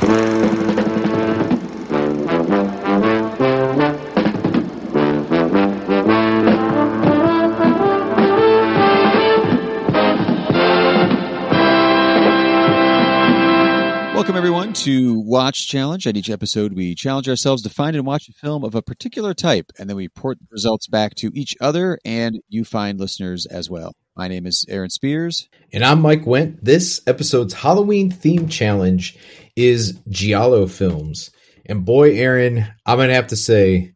Welcome, everyone, to Watch Challenge. At each episode, we challenge ourselves to find and watch a film of a particular type, and then we report the results back to each other and you find listeners as well. My name is Aaron Spears. And I'm Mike Went. This episode's Halloween theme challenge is Giallo films. And boy, Aaron, I'm going to have to say,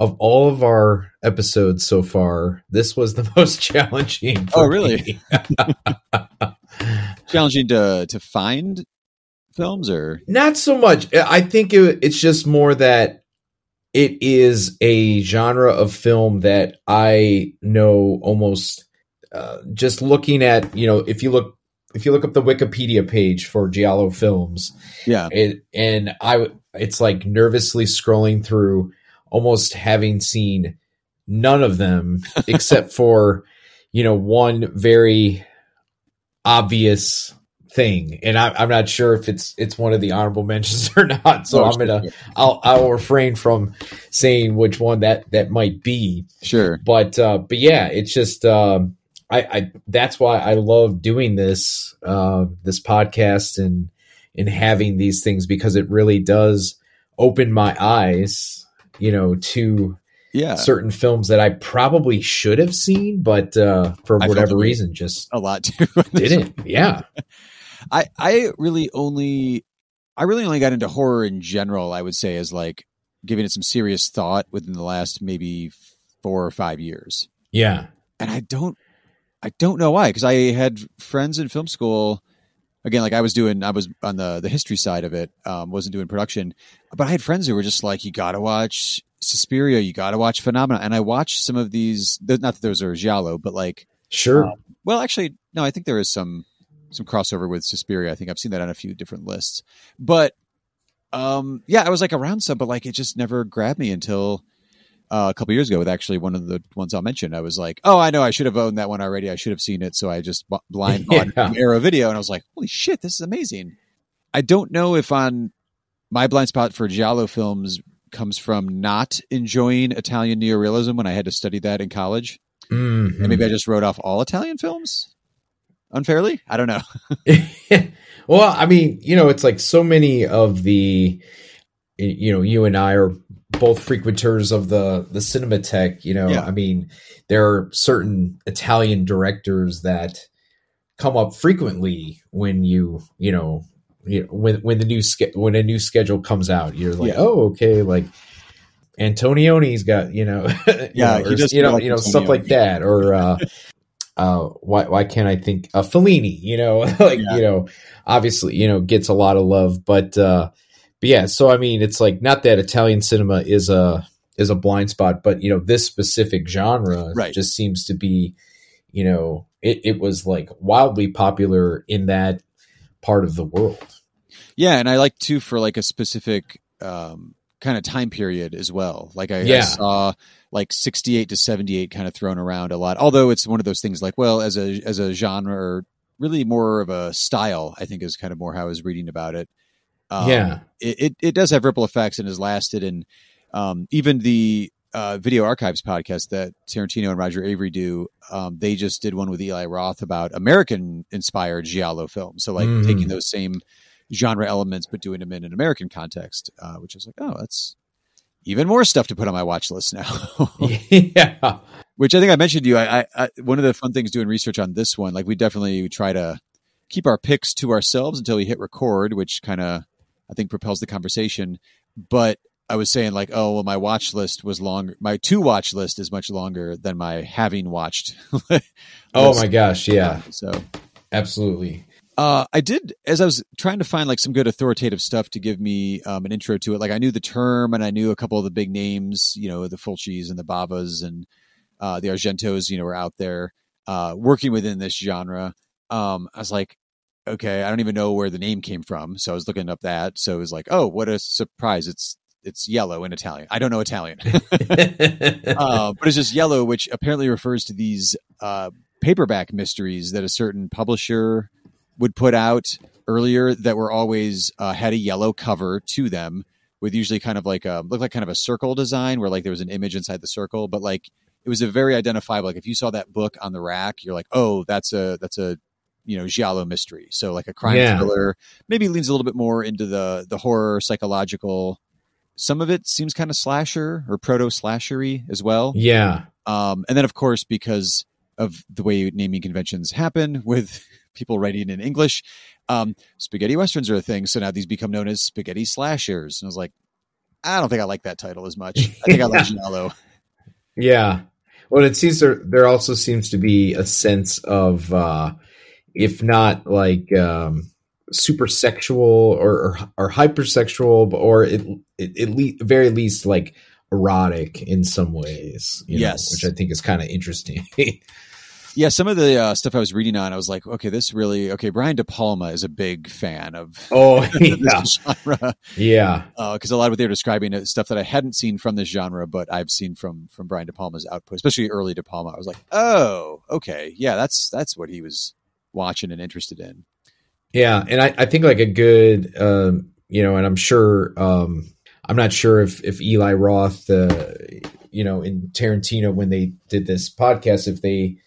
of all of our episodes so far, this was the most challenging. oh, really? challenging to to find films or not so much i think it, it's just more that it is a genre of film that i know almost uh, just looking at you know if you look if you look up the wikipedia page for giallo films yeah it and i it's like nervously scrolling through almost having seen none of them except for you know one very obvious thing, and I, am not sure if it's it's one of the honorable mentions or not. So I'm gonna I'll I'll refrain from saying which one that that might be. Sure, but uh, but yeah, it's just um, I, I that's why I love doing this uh, this podcast and and having these things because it really does open my eyes, you know, to yeah certain films that I probably should have seen, but uh, for whatever reason, just a lot too didn't. Yeah. I I really only I really only got into horror in general. I would say as like giving it some serious thought within the last maybe four or five years. Yeah, and I don't I don't know why because I had friends in film school. Again, like I was doing, I was on the the history side of it. Um, wasn't doing production, but I had friends who were just like, "You got to watch Suspiria, you got to watch Phenomena," and I watched some of these. Not that those are giallo, but like, sure. Um, well, actually, no, I think there is some some crossover with Suspiria. I think I've seen that on a few different lists. But um, yeah, I was like around some, but like it just never grabbed me until uh, a couple years ago with actually one of the ones I'll mention. I was like, oh, I know, I should have owned that one already. I should have seen it. So I just blind bought yeah. Arrow Video, and I was like, holy shit, this is amazing. I don't know if on my blind spot for giallo films comes from not enjoying Italian neorealism when I had to study that in college. Mm-hmm. And maybe I just wrote off all Italian films unfairly? I don't know. well, I mean, you know, it's like so many of the, you know, you and I are both frequenters of the the Cinematheque. You know, yeah. I mean, there are certain Italian directors that come up frequently when you, you know, you know when when the new ske- when a new schedule comes out. You're like, yeah. oh, okay, like. Antonioni's got you know, yeah, you know, or, you know, you know stuff like that, or uh, uh, why why can't I think uh, Fellini? You know, like yeah. you know, obviously you know gets a lot of love, but uh, but yeah. So I mean, it's like not that Italian cinema is a is a blind spot, but you know, this specific genre right. just seems to be, you know, it, it was like wildly popular in that part of the world. Yeah, and I like too for like a specific um, kind of time period as well. Like I, yeah. I saw like 68 to 78 kind of thrown around a lot. Although it's one of those things like, well, as a as a genre or really more of a style, I think is kind of more how I was reading about it. Um, yeah, it, it, it does have ripple effects and has lasted. And um, even the uh, Video Archives podcast that Tarantino and Roger Avary do, um, they just did one with Eli Roth about American inspired giallo films. So like mm. taking those same genre elements but doing them in an American context, uh, which is like, oh, that's even more stuff to put on my watch list now. yeah. Which I think I mentioned to you. I, I, one of the fun things doing research on this one, like we definitely try to keep our picks to ourselves until we hit record, which kind of I think propels the conversation. But I was saying like, oh well, my watch list was longer. My to watch list is much longer than my having watched. oh my gosh, yeah. So absolutely. Uh, I did as I was trying to find like some good authoritative stuff to give me um, an intro to it. Like I knew the term and I knew a couple of the big names, you know, the Fulcis and the Bavas and uh, the Argentos, you know, were out there uh, working within this genre. Um, I was like, okay, I don't even know where the name came from, so I was looking up that. So it was like, oh, what a surprise! It's it's yellow in Italian. I don't know Italian, uh, but it's just yellow, which apparently refers to these uh, paperback mysteries that a certain publisher would put out earlier that were always uh, had a yellow cover to them with usually kind of like a looked like kind of a circle design where like there was an image inside the circle, but like it was a very identifiable. Like if you saw that book on the rack, you're like, oh, that's a that's a you know giallo mystery. So like a crime yeah. thriller, maybe leans a little bit more into the the horror psychological. Some of it seems kind of slasher or proto slashery as well. Yeah. Um, and then of course because of the way naming conventions happen with people writing in English, um, spaghetti westerns are a thing. So now these become known as spaghetti slashers. And I was like, I don't think I like that title as much. I think I like giallo. Yeah. Well, it seems there there also seems to be a sense of, uh, if not like um, super sexual or, or, or hypersexual, or at, at least very least like erotic in some ways. yes, know, which I think is kind of interesting. Yeah, some of the uh, stuff I was reading on, I was like, okay, this really okay. Brian De Palma is a big fan of oh yeah. genre, yeah, because uh, a lot of what they were describing is stuff that I hadn't seen from this genre, but I've seen from from Brian De Palma's output, especially early De Palma. I was like, oh, okay, yeah, that's that's what he was watching and interested in. Yeah, and I, I think like a good, um, you know, and I'm sure, um, I'm not sure if if Eli Roth, uh, you know, in Tarantino when they did this podcast, if they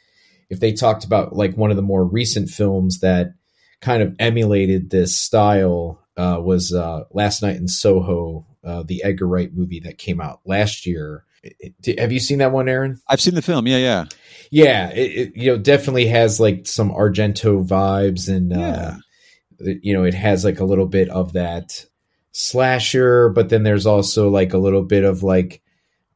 if they talked about like one of the more recent films that kind of emulated this style uh, was uh, Last Night in Soho, uh, the Edgar Wright movie that came out last year. It, it, have you seen that one, Aaron? I've seen the film. Yeah, yeah, yeah. It, you know, definitely has like some Argento vibes, and uh, you know, it has like a little bit of that slasher, but then there's also like a little bit of like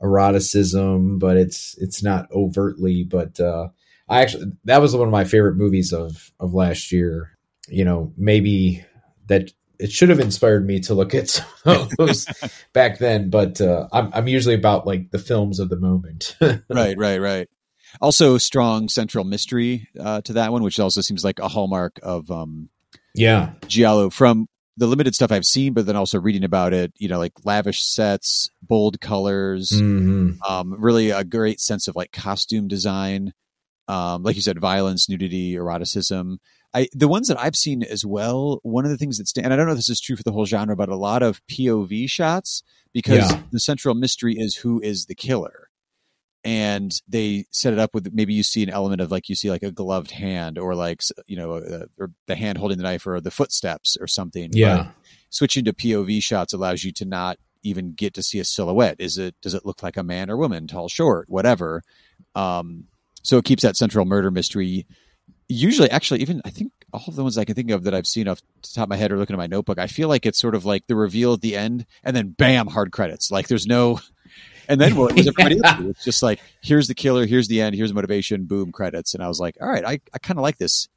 eroticism, but it's it's not overtly, but uh, I actually that was one of my favorite movies of of last year. You know, maybe that it should have inspired me to look at some of those back then, but uh, I'm I'm usually about like the films of the moment. right, right, right. Also, strong central mystery uh, to that one, which also seems like a hallmark of um, yeah giallo from the limited stuff I've seen, but then also reading about it, you know, like lavish sets, bold colors, mm-hmm. um, really a great sense of like costume design um, like you said, violence, nudity, eroticism. I, the ones that I've seen as well, one of the things that's, and I don't know if this is true for the whole genre, but a lot of POV shots because yeah. the central mystery is who is the killer. And they set it up with maybe you see an element of like you see like a gloved hand or like you know uh, or the hand holding the knife or the footsteps or something. Yeah, but switching to POV shots allows you to not even get to see a silhouette. Is it does it look like a man or woman, tall, short, whatever? Um, so it keeps that central murder mystery. Usually, actually, even I think all of the ones I can think of that I've seen off the top of my head or looking at my notebook, I feel like it's sort of like the reveal at the end and then bam, hard credits. Like there's no, and then well, it was pretty It's just like here's the killer, here's the end, here's the motivation, boom, credits. And I was like, all right, I, I kind of like this.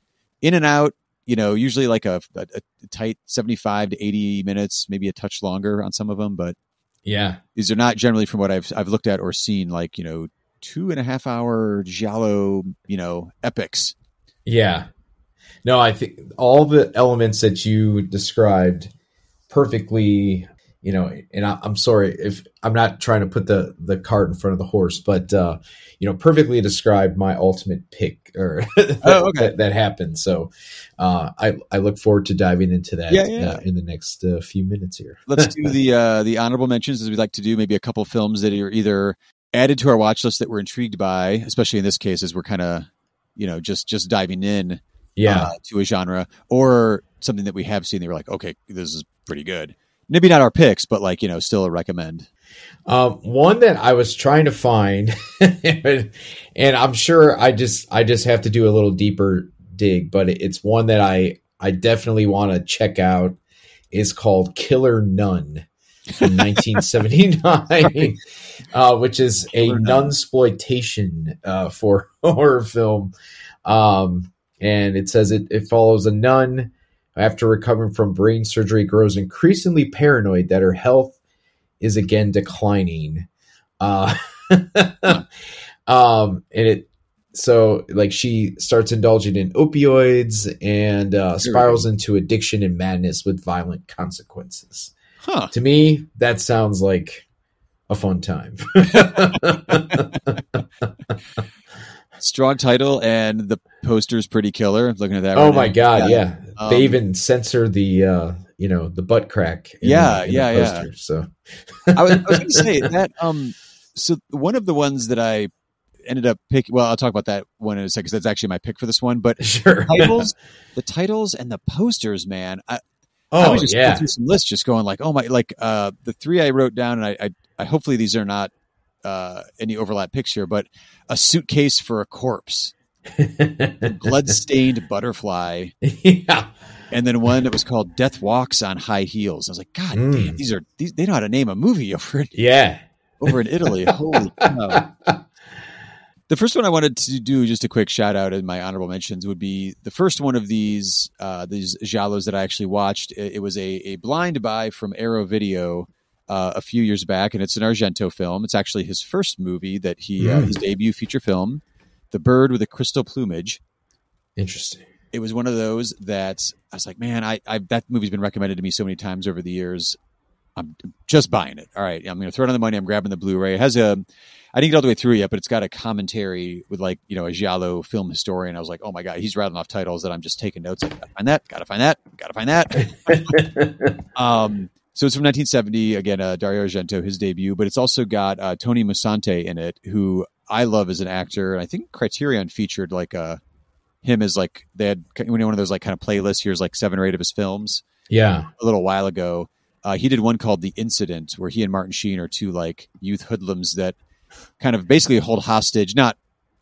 In and out, you know, usually like a, a, a, tight 75 to 80 minutes, maybe a touch longer on some of them, but yeah, these are not generally from what I've I've looked at or seen like you know two and a half hour giallo, you know, epics. Yeah. No, I think all the elements that you described perfectly, you know, and I, am sorry if I'm not trying to put the the cart in front of the horse, but uh, you know, perfectly described my ultimate pick or that, oh, okay. that, that, happened. So uh, I I look forward to diving into that yeah, yeah. Uh, in the next uh, few minutes here. Let's do the uh, the honorable mentions as we like to do. Maybe a couple films that are either added to our watch list that we're intrigued by, especially in this case, as we're kind of, you know, just just diving in, yeah, uh, to a genre or something that we have seen. They were like, okay, this is pretty good. Maybe not our picks, but like you know, still a recommend. Um, one that I was trying to find, and I'm sure I just I just have to do a little deeper dig, but it's one that I I definitely want to check out. Is called Killer Nun from 1979, uh, which is a nunsploitation uh, for horror film. Um, and it says it, it follows a nun after recovering from brain surgery grows increasingly paranoid that her health is again declining. Uh, um, and it so like she starts indulging in opioids and uh, spirals into addiction and madness with violent consequences. Huh. To me, that sounds like a fun time. Strong title, and the poster's pretty killer. Looking at that. Oh right my now. god, yeah. yeah. Um, they even censor the uh, you know the butt crack. yeah, the, yeah, yeah. So I was, I was going to say that. Um, so one of the ones that I ended up picking. Well, I'll talk about that one in a second. Because that's actually my pick for this one. But sure, the titles, the titles and the posters, man. I, oh I was just yeah. through some lists, just going like, oh my, like uh, the three I wrote down, and I, I, I hopefully these are not uh, any overlap picture, but a suitcase for a corpse, blood-stained butterfly, yeah, and then one that was called Death Walks on High Heels. I was like, God mm. damn, these are these, they know how to name a movie over it. Yeah, over in Italy. Holy cow! The first one I wanted to do, just a quick shout out in my honorable mentions, would be the first one of these uh, these giallos that I actually watched. It, it was a, a blind buy from Arrow Video uh, a few years back, and it's an Argento film. It's actually his first movie that he mm. uh, his debut feature film, The Bird with the Crystal Plumage. Interesting. It was one of those that I was like, man, I, I that movie's been recommended to me so many times over the years. I'm just buying it. All right, I'm going to throw it on the money. I'm grabbing the Blu-ray. It has a I didn't get all the way through yet, but it's got a commentary with like you know a giallo film historian. I was like, oh my god, he's rattling off titles that I'm just taking notes. Like, gotta find that, gotta find that, gotta find that. um, so it's from 1970. Again, uh, Dario Argento, his debut, but it's also got uh, Tony Musante in it, who I love as an actor. And I think Criterion featured like uh, him as like they had one of those like kind of playlists. Here's like seven or eight of his films. Yeah, a little while ago. Uh, he did one called The Incident, where he and Martin Sheen are two like youth hoodlums that kind of basically hold hostage, not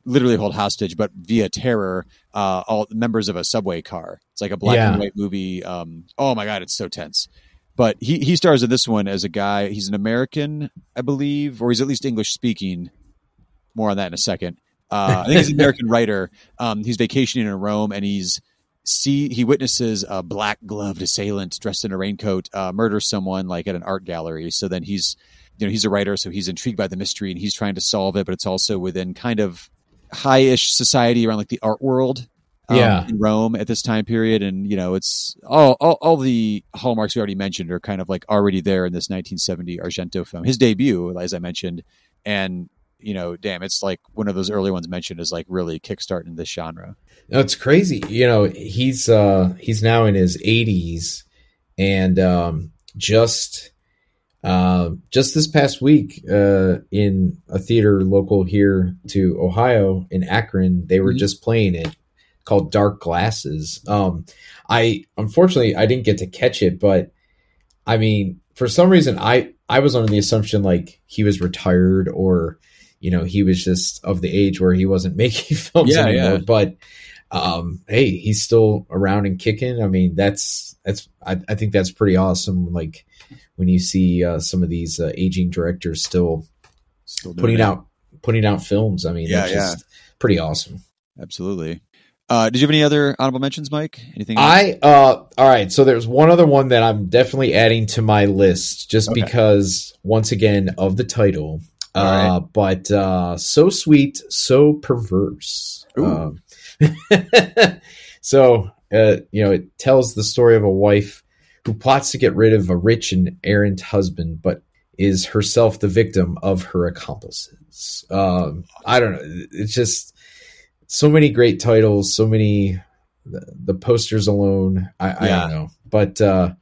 literally hold hostage, but via terror, uh, all members of a subway car. It's like a black yeah. and white movie. Um, oh my god, it's so tense. But he he stars in this one as a guy. He's an American, I believe, or he's at least English speaking. More on that in a second. Uh, I think he's an American writer. Um, he's vacationing in Rome, and he's see he witnesses a black gloved assailant dressed in a raincoat uh, murder someone like at an art gallery. So then he's you know he's a writer, so he's intrigued by the mystery and he's trying to solve it. But it's also within kind of high-ish society around like the art world. Um, yeah, in Rome at this time period, and you know it's all, all all the hallmarks we already mentioned are kind of like already there in this 1970 Argento film, his debut, as I mentioned, and you know, damn, it's like one of those early ones mentioned is like really kickstarting this genre. It's crazy. You know, he's uh he's now in his 80s, and um, just uh, just this past week, uh, in a theater local here to Ohio in Akron, they were mm-hmm. just playing it called Dark Glasses. Um, I unfortunately I didn't get to catch it, but I mean, for some reason, I I was under the assumption like he was retired or you know he was just of the age where he wasn't making films yeah, anymore. Yeah. But um, hey, he's still around and kicking. I mean, that's that's I, I think that's pretty awesome. Like when you see uh, some of these uh, aging directors still, still putting it. out putting out films. I mean, yeah, yeah. pretty awesome. Absolutely. Uh, did you have any other honorable mentions, Mike? Anything? Else? I uh, all right. So there's one other one that I'm definitely adding to my list, just okay. because once again of the title. Uh, right. But uh, so sweet, so perverse. Um, so uh, you know, it tells the story of a wife who plots to get rid of a rich and errant husband, but is herself the victim of her accomplices. Um, I don't know. It's just so many great titles, so many the, the posters alone. I, I don't know, but uh,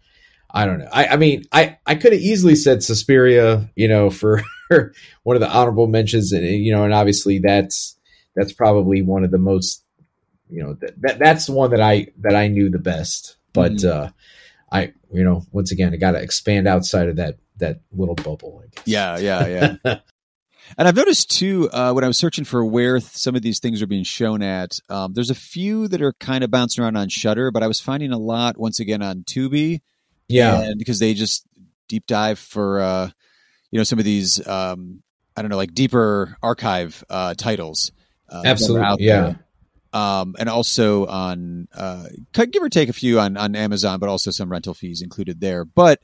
I don't know. I, I mean, I, I could have easily said Suspiria, you know, for one of the honorable mentions, and you know, and obviously that's that's probably one of the most, you know, that, that that's the one that I that I knew the best. But mm-hmm. uh, I, you know, once again, I got to expand outside of that that little bubble. Yeah, yeah, yeah. and I've noticed too uh, when I was searching for where th- some of these things are being shown at. Um, there's a few that are kind of bouncing around on Shudder, but I was finding a lot once again on Tubi. Yeah, because they just deep dive for uh, you know some of these um, I don't know like deeper archive uh, titles. Uh, Absolutely, yeah. There um, and also on uh, give or take a few on on Amazon, but also some rental fees included there. But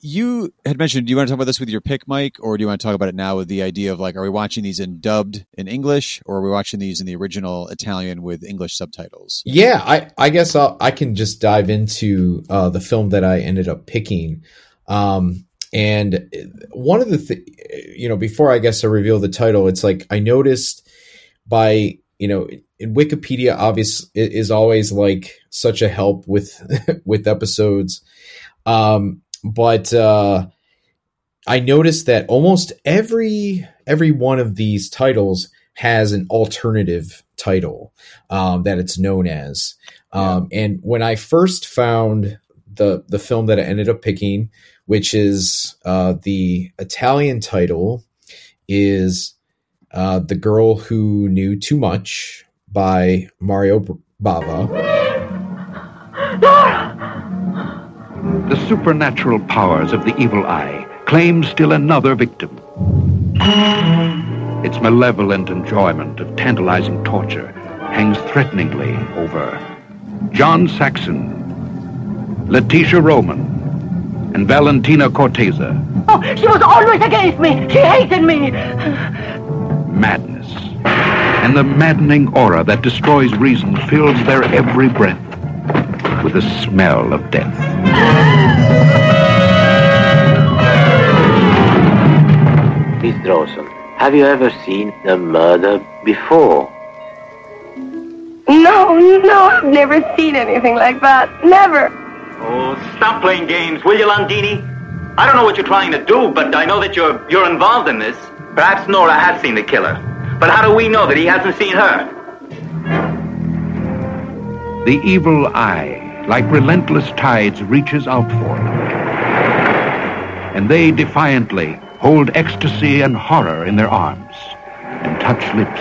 you had mentioned, do you want to talk about this with your pick, Mike, or do you want to talk about it now with the idea of like, are we watching these in dubbed in English, or are we watching these in the original Italian with English subtitles? Yeah, I I guess I'll, i can just dive into uh, the film that I ended up picking. Um, and one of the, th- you know, before I guess I reveal the title, it's like I noticed by you know, in Wikipedia, obviously, is always like such a help with with episodes. Um, but uh, I noticed that almost every every one of these titles has an alternative title um, that it's known as. Um, and when I first found the the film that I ended up picking, which is uh, the Italian title, is uh, "The Girl Who Knew Too Much" by Mario Bava. The supernatural powers of the evil eye claim still another victim. Its malevolent enjoyment of tantalizing torture hangs threateningly over John Saxon, Letitia Roman, and Valentina Cortese. Oh, she was always against me. She hated me. Madness. And the maddening aura that destroys reason fills their every breath with the smell of death. Miss Drawson, have you ever seen a murder before? No, no, I've never seen anything like that. Never. Oh, stop playing games, will you, Landini? I don't know what you're trying to do, but I know that you're you're involved in this. Perhaps Nora has seen the killer. But how do we know that he hasn't seen her? The evil eye, like relentless tides, reaches out for them. And they defiantly hold ecstasy and horror in their arms and touch lips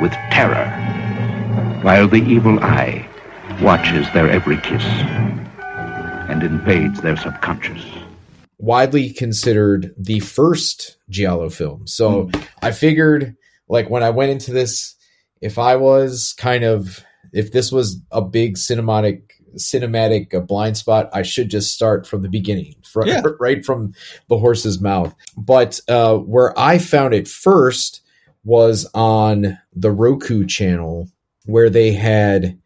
with terror while the evil eye watches their every kiss and invades their subconscious. Widely considered the first Giallo film. So mm. I figured, like, when I went into this, if I was kind of, if this was a big cinematic cinematic uh, blind spot, I should just start from the beginning, from, yeah. right from the horse's mouth. But uh, where I found it first was on the Roku channel where they had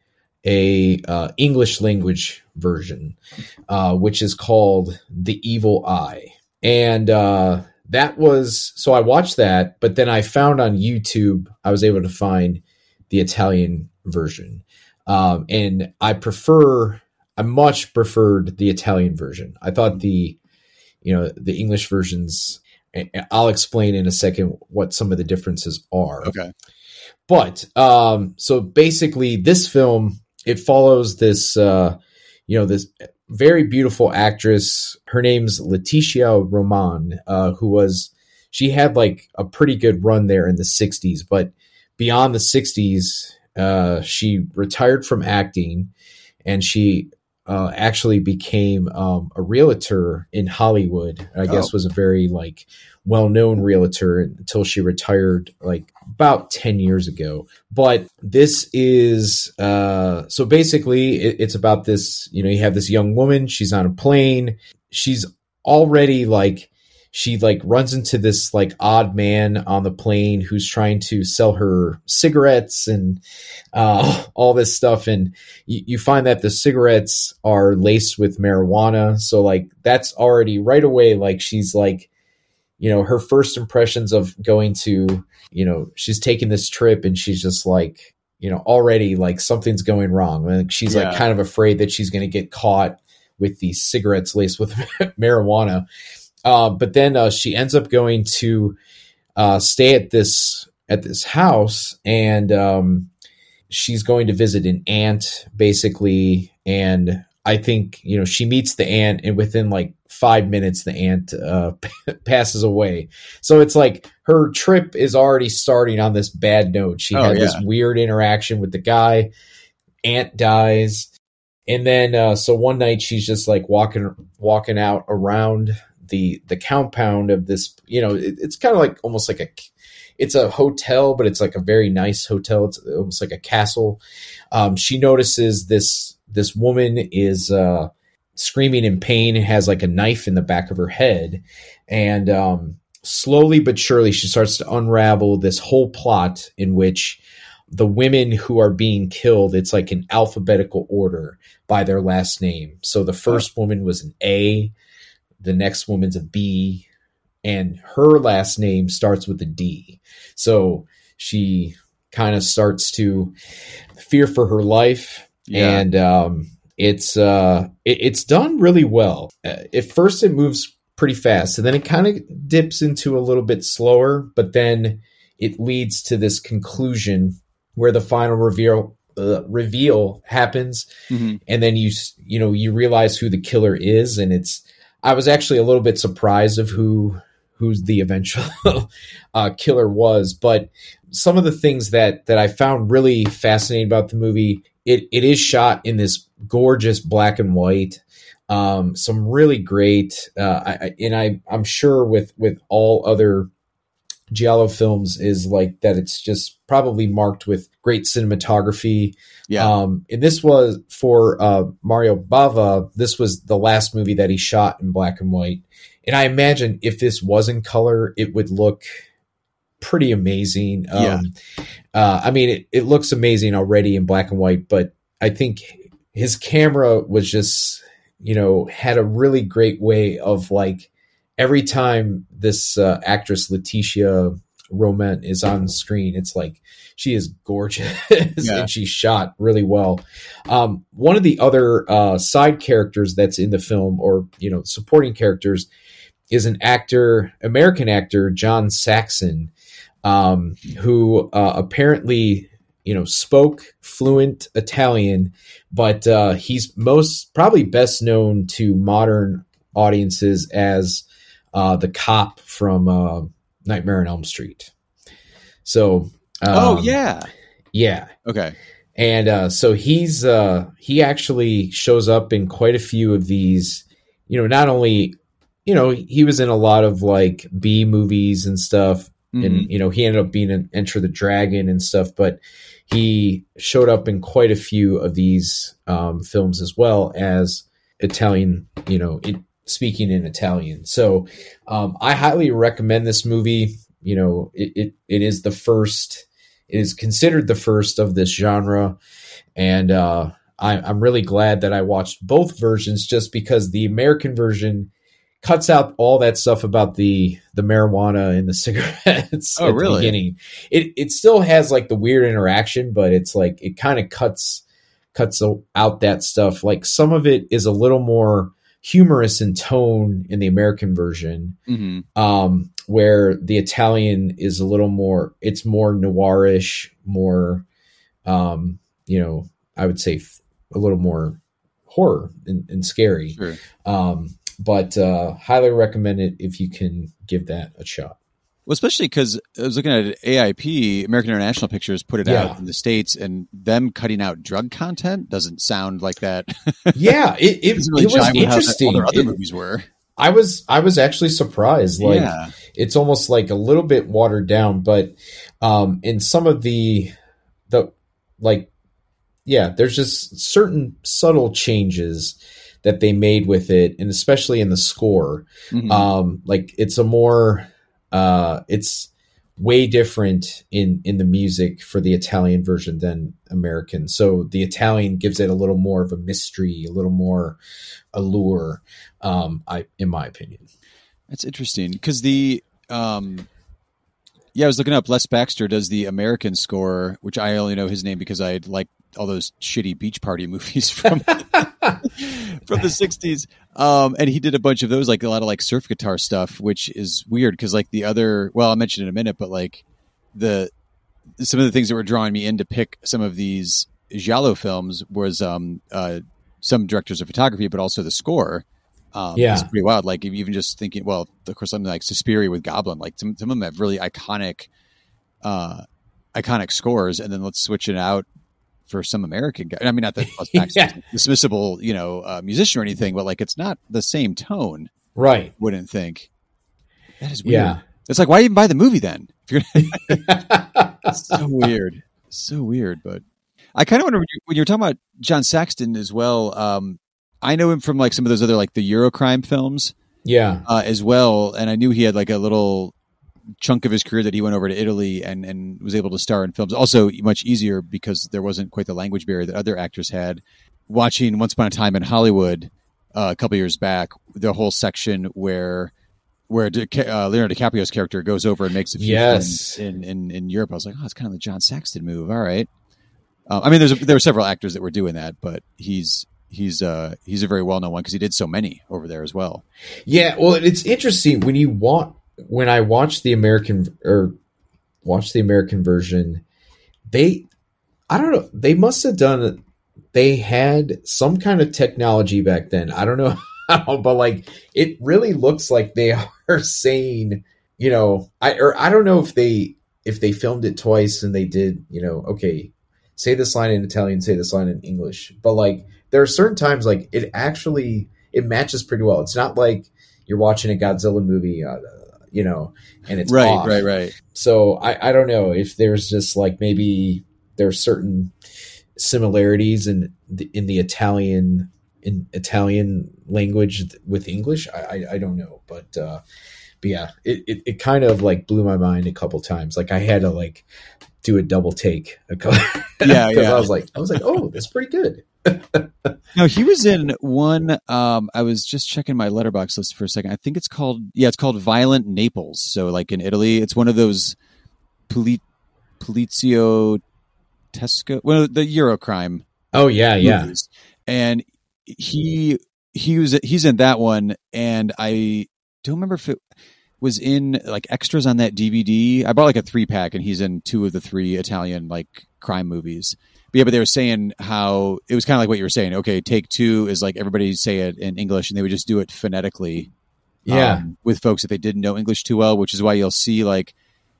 a uh, English language version, uh, which is called The Evil Eye, and uh, that was so I watched that, but then I found on YouTube I was able to find the Italian version, um, and I prefer I much preferred the Italian version. I thought the you know the English versions. I'll explain in a second what some of the differences are. Okay. But um, so basically, this film it follows this uh, you know this very beautiful actress. Her name's Letitia Roman, uh, who was she had like a pretty good run there in the '60s, but beyond the '60s, uh, she retired from acting, and she uh, actually became um, a realtor in Hollywood. I guess oh. was a very like well-known realtor until she retired like about 10 years ago. But this is uh so basically it, it's about this you know you have this young woman she's on a plane she's already like she like runs into this like odd man on the plane who's trying to sell her cigarettes and uh, all this stuff. And you, you find that the cigarettes are laced with marijuana. So like that's already right away like she's like you know, her first impressions of going to, you know, she's taking this trip and she's just like, you know, already like something's going wrong. Like she's yeah. like kind of afraid that she's going to get caught with these cigarettes laced with marijuana. Uh, but then uh, she ends up going to uh, stay at this at this house, and um, she's going to visit an aunt, basically. And I think you know she meets the aunt, and within like five minutes the aunt uh, passes away. So it's like her trip is already starting on this bad note. She oh, had yeah. this weird interaction with the guy. Aunt dies, and then uh, so one night she's just like walking walking out around the the compound of this. You know, it, it's kind of like almost like a it's a hotel, but it's like a very nice hotel. It's almost like a castle. Um, she notices this this woman is uh, screaming in pain, and has like a knife in the back of her head, and um, slowly but surely she starts to unravel this whole plot in which the women who are being killed it's like an alphabetical order by their last name. So the first woman was an a the next woman's a b and her last name starts with a d. So she kind of starts to fear for her life, yeah. and um, it's uh, it, it's done really well. Uh, at first, it moves pretty fast, and then it kind of dips into a little bit slower, but then it leads to this conclusion where the final reveal uh, reveal happens, mm-hmm. and then you you know you realize who the killer is, and it's. I was actually a little bit surprised of who who's the eventual uh, killer was, but some of the things that that I found really fascinating about the movie, it it is shot in this gorgeous black and white. Um, some really great, uh, I, and I I'm sure with with all other Giallo films is like that. It's just probably marked with great cinematography. Yeah. Um, and this was for uh, Mario Bava. This was the last movie that he shot in black and white. And I imagine if this was in color, it would look pretty amazing. Um, yeah. Uh, I mean, it, it looks amazing already in black and white, but I think his camera was just, you know, had a really great way of like every time this uh, actress Letitia Roman is on screen, it's like she is gorgeous yeah. and she's shot really well. Um, one of the other uh, side characters that's in the film, or you know, supporting characters, is an actor, American actor, John Saxon, um, who uh, apparently you know spoke fluent Italian, but uh, he's most probably best known to modern audiences as uh, the cop from uh, Nightmare on Elm Street. So, oh, um, oh yeah, yeah, okay. And uh, so he's uh, he actually shows up in quite a few of these. You know, not only you know he was in a lot of like B movies and stuff, mm-hmm. and you know he ended up being an Enter the Dragon and stuff, but he showed up in quite a few of these um, films as well as Italian, you know, it, speaking in Italian. So um, I highly recommend this movie. You know, it, it, it is the first, it is considered the first of this genre. And uh, I, I'm really glad that I watched both versions just because the American version cuts out all that stuff about the the marijuana and the cigarettes oh, at really? the beginning. It it still has like the weird interaction, but it's like it kind of cuts cuts out that stuff. Like some of it is a little more humorous in tone in the American version, mm-hmm. um, where the Italian is a little more. It's more noirish, more, um, you know, I would say f- a little more horror and, and scary. Sure. Um, but uh, highly recommend it if you can give that a shot. Well, especially because I was looking at AIP, American International Pictures, put it yeah. out in the states, and them cutting out drug content doesn't sound like that. yeah, it, it, it, really it was interesting. How other movies were. I was I was actually surprised. Like yeah. it's almost like a little bit watered down, but um, in some of the the like yeah, there's just certain subtle changes that they made with it, and especially in the score. Mm-hmm. Um, like it's a more uh, it's way different in in the music for the Italian version than American. So the Italian gives it a little more of a mystery, a little more allure. Um, I, in my opinion, that's interesting because the um, yeah, I was looking up. Les Baxter does the American score, which I only know his name because I like all those shitty beach party movies from from the 60s um, and he did a bunch of those like a lot of like surf guitar stuff which is weird because like the other well i'll mention in a minute but like the some of the things that were drawing me in to pick some of these giallo films was um uh some directors of photography but also the score um, yeah, it's pretty wild. Like even just thinking, well, of course, something like Suspiria with Goblin. Like some, some of them have really iconic, uh, iconic scores, and then let's switch it out for some American guy. I mean, not that yeah. dismissible, you know, uh, musician or anything, but like it's not the same tone, right? Wouldn't think. That is weird. Yeah. It's like, why even buy the movie then? So weird, so weird. But I kind of wonder when you're, when you're, talking about John Saxon as well. Um, I know him from like some of those other like the Eurocrime films, yeah, uh, as well. And I knew he had like a little chunk of his career that he went over to Italy and, and was able to star in films. Also, much easier because there wasn't quite the language barrier that other actors had. Watching Once Upon a Time in Hollywood uh, a couple years back, the whole section where where uh, Leonardo DiCaprio's character goes over and makes a few Yes. in, in in Europe. I was like, oh, it's kind of the John Saxon move. All right. Uh, I mean, there's there were several actors that were doing that, but he's he's uh he's a very well known one because he did so many over there as well. Yeah, well, it's interesting when you want when I watch the American or watch the American version, they I don't know, they must have done they had some kind of technology back then. I don't know how, but like it really looks like they are saying, you know, I or I don't know if they if they filmed it twice and they did, you know, okay, say this line in Italian, say this line in English. But like there are certain times like it actually it matches pretty well. It's not like you're watching a Godzilla movie, uh, you know, and it's right, off. right, right. So I, I don't know if there's just like maybe there's certain similarities in the, in the Italian in Italian language with English. I I, I don't know, but uh, but yeah, it, it it kind of like blew my mind a couple times. Like I had to like do a double take a couple. Yeah, yeah. I was like I was like oh that's pretty good. No, he was in one. Um, I was just checking my Letterboxd list for a second. I think it's called yeah, it's called Violent Naples. So like in Italy, it's one of those poli- Polizio Tesco, well, the Eurocrime Oh yeah yeah. And he he was he's in that one, and I don't remember if it was in like extras on that DVD. I bought like a three pack, and he's in two of the three Italian like crime movies. But yeah, but they were saying how it was kind of like what you were saying. Okay, take two is like everybody say it in English, and they would just do it phonetically. yeah um, with folks that they didn't know English too well, which is why you'll see like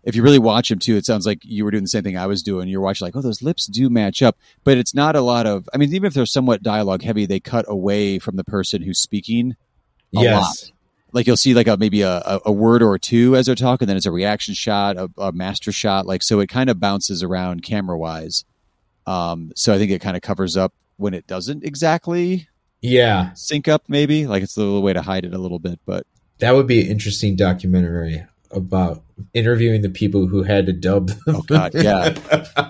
if you really watch them too, it sounds like you were doing the same thing I was doing. You're watching like, oh, those lips do match up, but it's not a lot of. I mean, even if they're somewhat dialogue heavy, they cut away from the person who's speaking. A yes lot. Like you'll see like a maybe a, a, word or two as they're talking, then it's a reaction shot, a, a master shot. Like so, it kind of bounces around camera wise. Um, so I think it kind of covers up when it doesn't exactly yeah sync up. Maybe like it's a little way to hide it a little bit, but that would be an interesting documentary about interviewing the people who had to dub. Oh, God, yeah.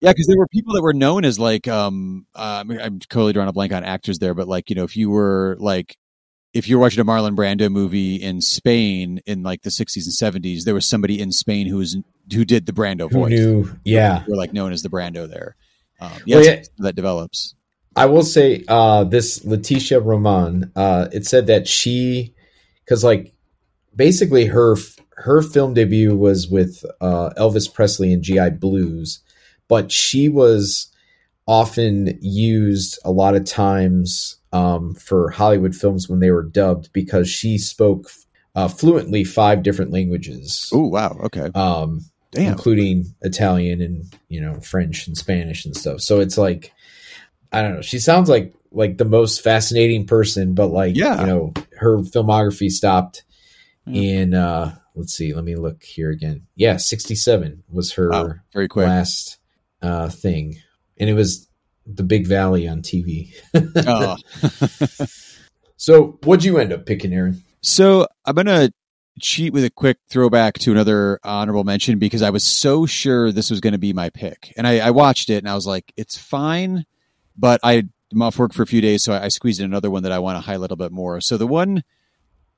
Yeah, because there were people that were known as like um uh, I'm totally drawing a blank on actors there, but like you know if you were like if you're watching a Marlon Brando movie in Spain in like the 60s and 70s, there was somebody in Spain who was who did the Brando who voice. knew? Yeah, who were like known as the Brando there. Um, yeah, Well, yeah. that develops. I will say uh, this Letitia Roman. Uh, it said that she, because like basically her her film debut was with uh, Elvis Presley and GI Blues, but she was often used a lot of times um, for Hollywood films when they were dubbed because she spoke uh, fluently five different languages. Oh wow, okay, Um, damn. including Italian and you know French and Spanish and stuff. So it's like I don't know. She sounds like like the most fascinating person, but like Yeah. you know her filmography stopped Yeah. in uh let's see, let me look here again. Yeah, sixty seven was her Wow, very quick. last uh thing, and it was the Big Valley on TV. Oh. So what'd you end up picking, Aaron? So I'm gonna cheat with a quick throwback to another honorable mention because I was so sure this was going to be my pick, and I, I watched it and I was like, it's fine, but I, I'm off work for a few days, so I, I squeezed in another one that I want to highlight a little bit more. So the one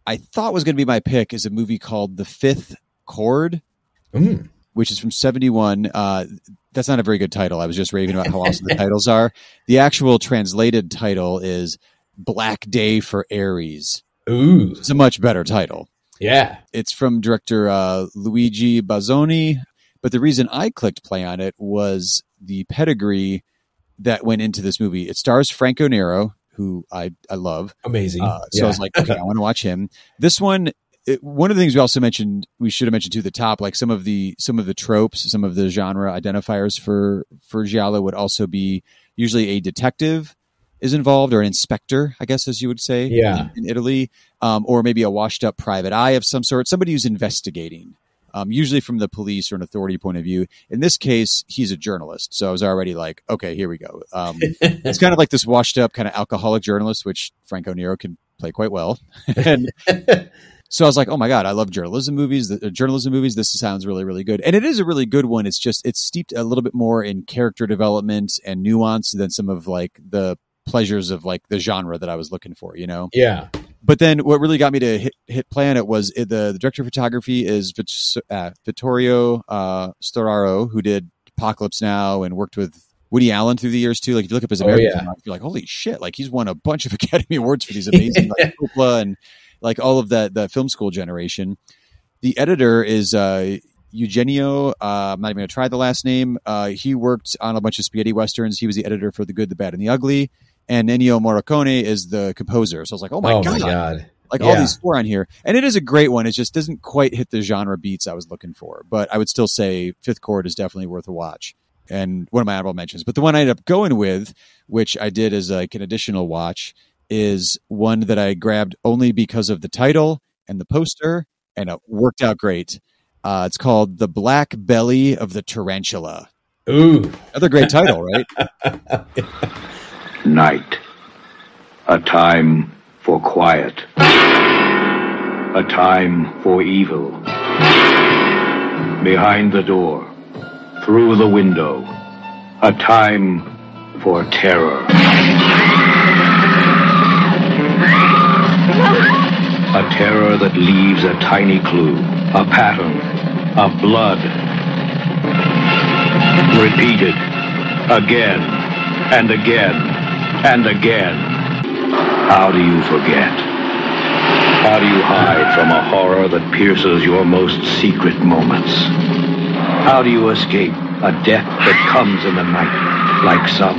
I thought was going to be my pick is a movie called The Fifth Chord, Mm. which is from 71. Uh, that's not a very good title. I was just raving about how awesome the titles are. The actual translated title is Black Day for Aries. Ooh, It's a much better title. Yeah. It's from director uh, Luigi Bazzoni. But the reason I clicked play on it was the pedigree that went into this movie. It stars Franco Nero, who I, I love. Amazing. Uh, so yeah. I was like, okay, I want to watch him. This one, it, one of the things we also mentioned, we should have mentioned to the top, like some of the some of the tropes, some of the genre identifiers for for Giallo would also be usually a detective is involved or an inspector, I guess, as you would say, Yeah. in, in Italy, um, or maybe a washed up private eye of some sort, somebody who's investigating. Um, usually from the police or an authority point of view. In this case, he's a journalist, so I was already like, okay, here we go. Um, it's kind of like this washed up kind of alcoholic journalist, which Franco Nero can play quite well. and so I was like, oh my god, I love journalism movies. The, uh, journalism movies. This sounds really, really good, and it is a really good one. It's just it's steeped a little bit more in character development and nuance than some of like the pleasures of like the genre that I was looking for. You know, yeah. but then what really got me to hit, hit it was it, the, the director of photography is uh, Vittorio uh, Storaro, who did Apocalypse Now and worked with Woody Allen through the years too. Like if you look up his American, oh, yeah. you're like, holy shit! Like he's won a bunch of Academy Awards for these amazing like Coppola and like all of that the film school generation. The editor is uh, Eugenio. Uh, I'm not even going to try the last name. Uh, he worked on a bunch of spaghetti westerns. He was the editor for The Good, the Bad, and the Ugly. And Ennio Morricone is the composer. So I was like, oh my, oh god. my god. Like Yeah. all these four on here. And it is a great one. It just doesn't quite hit the genre beats I was looking for. But I would still say Fifth Cord is definitely worth a watch. And one of my honorable mentions. But the one I ended up going with, which I did as like an additional watch, is one that I grabbed only because of the title and the poster, and it worked out great. Uh, it's called The Black Belly of the Tarantula. Ooh. Another great title, right? Night. A time for quiet. A time for evil. Behind the door. Through the window. A time for terror. A terror that leaves a tiny clue. A pattern. Of blood. Repeated. Again. And again. And again. How do you forget? How do you hide from a horror that pierces your most secret moments? How do you escape a death that comes in the night like some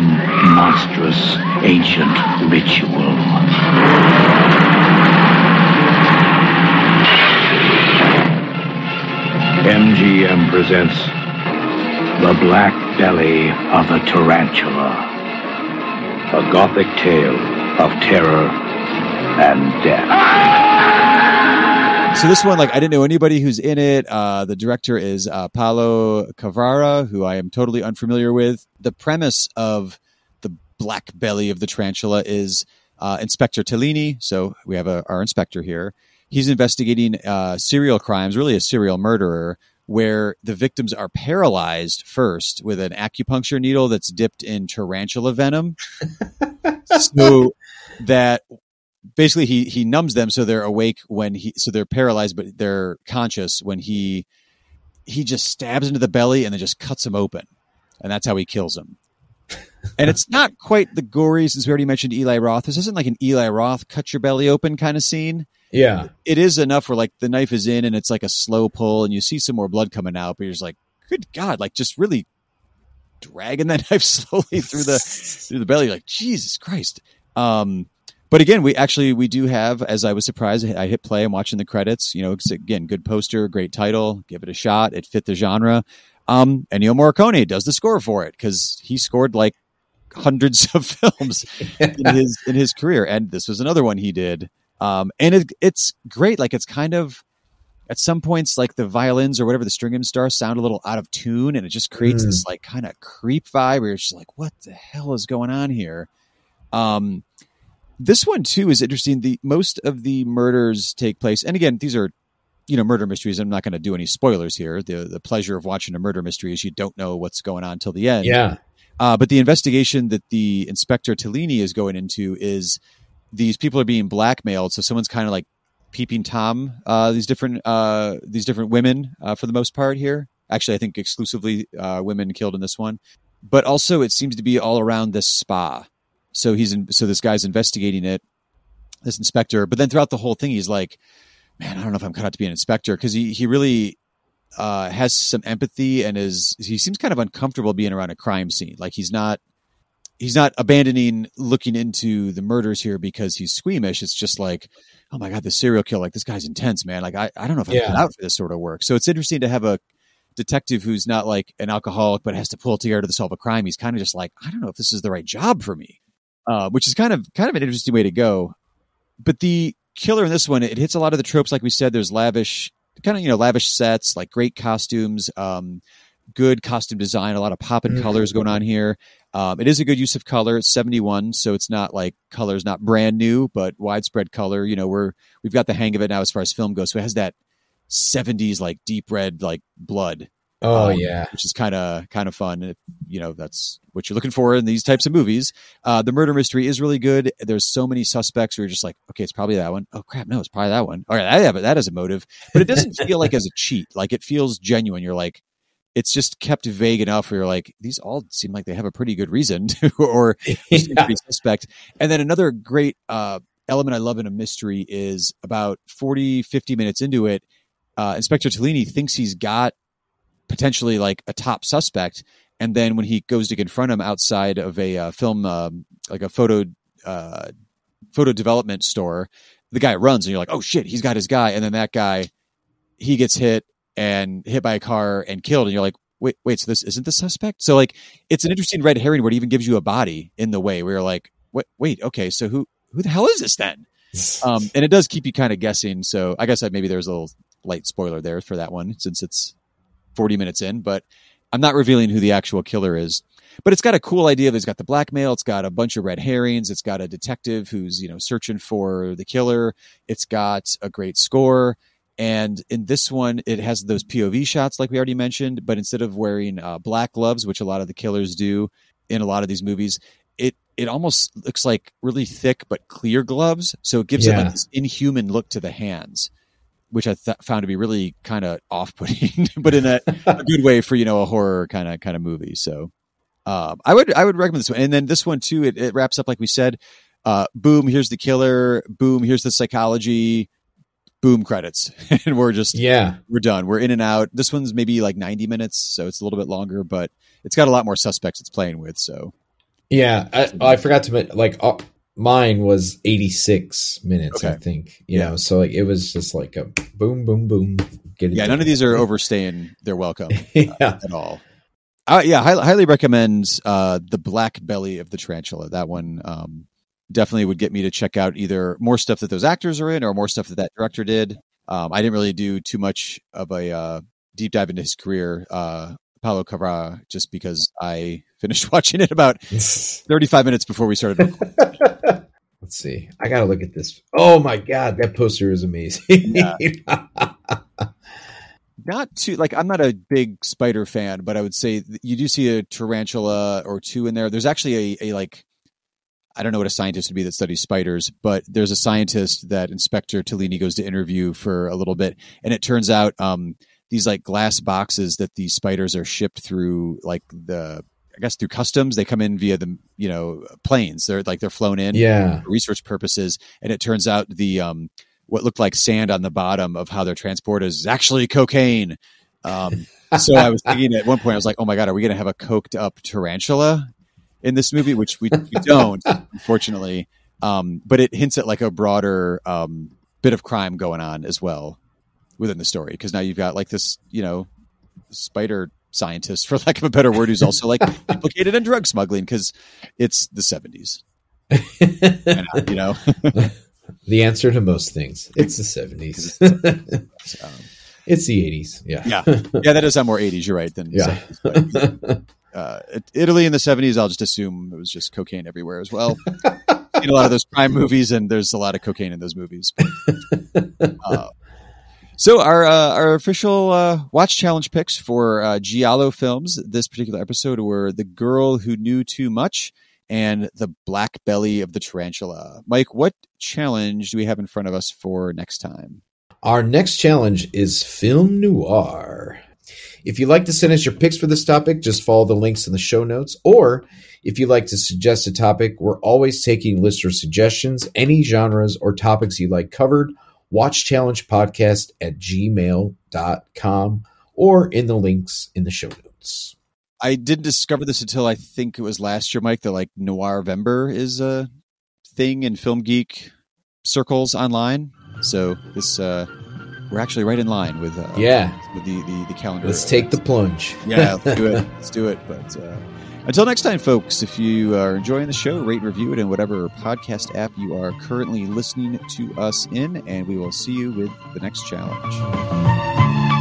monstrous ancient ritual? MGM presents The Black Belly of the Tarantula. A gothic tale of terror and death. So this one, like, I didn't know anybody who's in it. Uh, the director is uh, Paolo Cavara, who I am totally unfamiliar with. The premise of the black belly of the tarantula is uh, Inspector Tellini. So we have a, our inspector here. He's investigating uh, serial crimes, really a serial murderer, where the victims are paralyzed first with an acupuncture needle that's dipped in tarantula venom, so that basically he he numbs them so they're awake when he so they're paralyzed but they're conscious when he he just stabs into the belly and then just cuts them open. And that's how he kills them and it's not quite the gory since we already mentioned eli roth. This isn't like an eli roth cut your belly open kind of scene. Yeah. it is enough where like the knife is in and it's like a slow pull and you see some more blood coming out but you're just like good god like just really dragging that knife slowly through the through the belly like jesus christ. Um but again we actually we do have as i was surprised i hit play i'm watching the credits you know again good poster great title give it a shot it fit the genre. Um ennio morricone does the score for it because he scored like hundreds of films in his in his career. And this was another one he did. Um and it, it's great. Like it's kind of at some points like the violins or whatever the string stars sound a little out of tune and it just creates Mm. this like kind of creep vibe where you're just like what the hell is going on here? Um this one too is interesting. The most of the murders take place and again these are you know murder mysteries. I'm not going to do any spoilers here. The the pleasure of watching a murder mystery is you don't know what's going on till the end. Yeah. Uh, but the investigation that the inspector Tellini is going into is these people are being blackmailed. So someone's kind of like peeping tom uh, these different uh, these different women uh, for the most part here. Actually, I think exclusively uh, women killed in this one. But also, it seems to be all around this spa. So he's in, so this guy's investigating it, this inspector. But then throughout the whole thing, he's like, "Man, I don't know if I'm cut out to be an inspector," because he he really uh, has some empathy and is he seems kind of uncomfortable being around a crime scene. Like he's not he's not abandoning looking into the murders here because he's squeamish. It's just like, oh my god, the serial killer, like this guy's intense, man. Like I, I don't know if I'm Yeah. cut out for this sort of work. So it's interesting to have a detective who's not like an alcoholic but has to pull together to solve a crime. He's kind of just like, I don't know if this is the right job for me, uh, which is kind of kind of an interesting way to go. But the killer in this one, it hits a lot of the tropes. Like we said, there's lavish, kind of you know lavish sets, like great costumes, um, good costume design, a lot of pop and Mhm. colors going on here. Um, it is a good use of color. It's 71, so it's not like color's not brand new, but widespread color. You know, we're we've got the hang of it now as far as film goes. So it has that 70s like deep red like blood Oh um, yeah, which is kind of kind of fun. If, you know, that's what you're looking for in these types of movies. Uh, the murder mystery is really good. There's so many suspects where you're just like, okay, it's probably that one. Oh crap, no, it's probably that one. All right, yeah, but that is a motive, but it doesn't feel like as a cheat. Like it feels genuine. You're like, it's just kept vague enough where you're like, these all seem like they have a pretty good reason to, or yeah. suspect. And then another great uh, element I love in a mystery is about 40, 50 minutes into it, uh, Inspector Tellini thinks he's got potentially like a top suspect. And then when he goes to confront him outside of a uh, film, um, like a photo, uh, photo development store, the guy runs and you're like, oh shit, he's got his guy. And then that guy, he gets hit and hit by a car and killed. And you're like, wait, wait, so this isn't the suspect? So like, it's an interesting red herring where it even gives you a body in the way where you're like, wait, wait, okay, so who, who the hell is this then? Um, and it does keep you kind of guessing. So I guess maybe there's a little light spoiler there for that one since it's 40 minutes in, but I'm not revealing who the actual killer is. But it's got a cool idea. It's got the blackmail. It's got a bunch of red herrings. It's got a detective who's, you know, searching for the killer. It's got a great score. And in this one, it has those POV shots, like we already mentioned, but instead of wearing uh, black gloves, which a lot of the killers do in a lot of these movies, it it almost looks like really thick but clear gloves. So it gives yeah. it like this inhuman look to the hands which I th- found to be really kind of off-putting, but in a, a, good way for you know a horror kind of kind of movie. So um, I would I would recommend this one, and then this one too. It, it wraps up like we said. Uh, boom! Here's the killer. Boom! Here's the psychology. Boom! Credits, and we're just yeah we're done. We're in and out. This one's maybe like 90 minutes, so it's a little bit longer, but it's got a lot more suspects it's playing with. So yeah, I, I forgot to like uh, mine was 86 minutes okay. i think you yeah. know so like it was just like a boom boom boom get it yeah none of these are overstaying their welcome yeah. Uh, at all uh, yeah highly, highly recommend uh, the black belly of the tarantula that one um, definitely would get me to check out either more stuff that those actors are in or more stuff that that director did um, i didn't really do too much of a uh, deep dive into his career uh, Paolo Cavara just because I finished watching it about 35 minutes before we started. Let's see. I got to look at this. Oh my God, that poster is amazing. not too, like, I'm not a big spider fan, but I would say you do see a tarantula or two in there. There's actually a, a like, I don't know what a scientist would be that studies spiders, but there's a scientist that Inspector Tellini goes to interview for a little bit. And it turns out, um, these like glass boxes that these spiders are shipped through like the I guess through customs they come in via the you know planes. They're like they're flown in yeah. research purposes. And it turns out the um what looked like sand on the bottom of how they're transported is actually cocaine. Um so I was thinking at one point I was like oh my god are we gonna have a coked up tarantula in this movie? Which we, we don't unfortunately. Um but it hints at like a broader um bit of crime going on as well within the story. Because now you've got like this you know spider scientist for lack of a better word who's also like implicated in drug smuggling because it's the 70s you know. The answer to most things it's the 70s um, it's the 80s yeah. Yeah. Yeah that does sound more 80s you're right then yeah. 70s, uh, Italy in the 70s I'll just assume it was just cocaine everywhere as well. In a lot of those crime movies and there's a lot of cocaine in those movies. But, uh, so our uh, our official uh, watch challenge picks for uh, Giallo films this particular episode were The Girl Who Knew Too Much and The Black Belly of the Tarantula. Mike, what challenge do we have in front of us for next time? Our next challenge is film noir. If you'd like to send us your picks for this topic, just follow the links in the show notes. Or if you'd like to suggest a topic, we're always taking listener suggestions, any genres or topics you'd like covered watchchallengepodcast at gmail.com or in the links in the show notes. I didn't discover this until I think it was last year, Mike, that like Noirvember is a thing in film geek circles online. So this uh we're actually right in line with uh yeah with the the, the calendar. Let's take the plunge. yeah, let's do it. Let's do it. But uh until next time, folks, if you are enjoying the show, rate and review it in whatever podcast app you are currently listening to us in, and we will see you with the next challenge.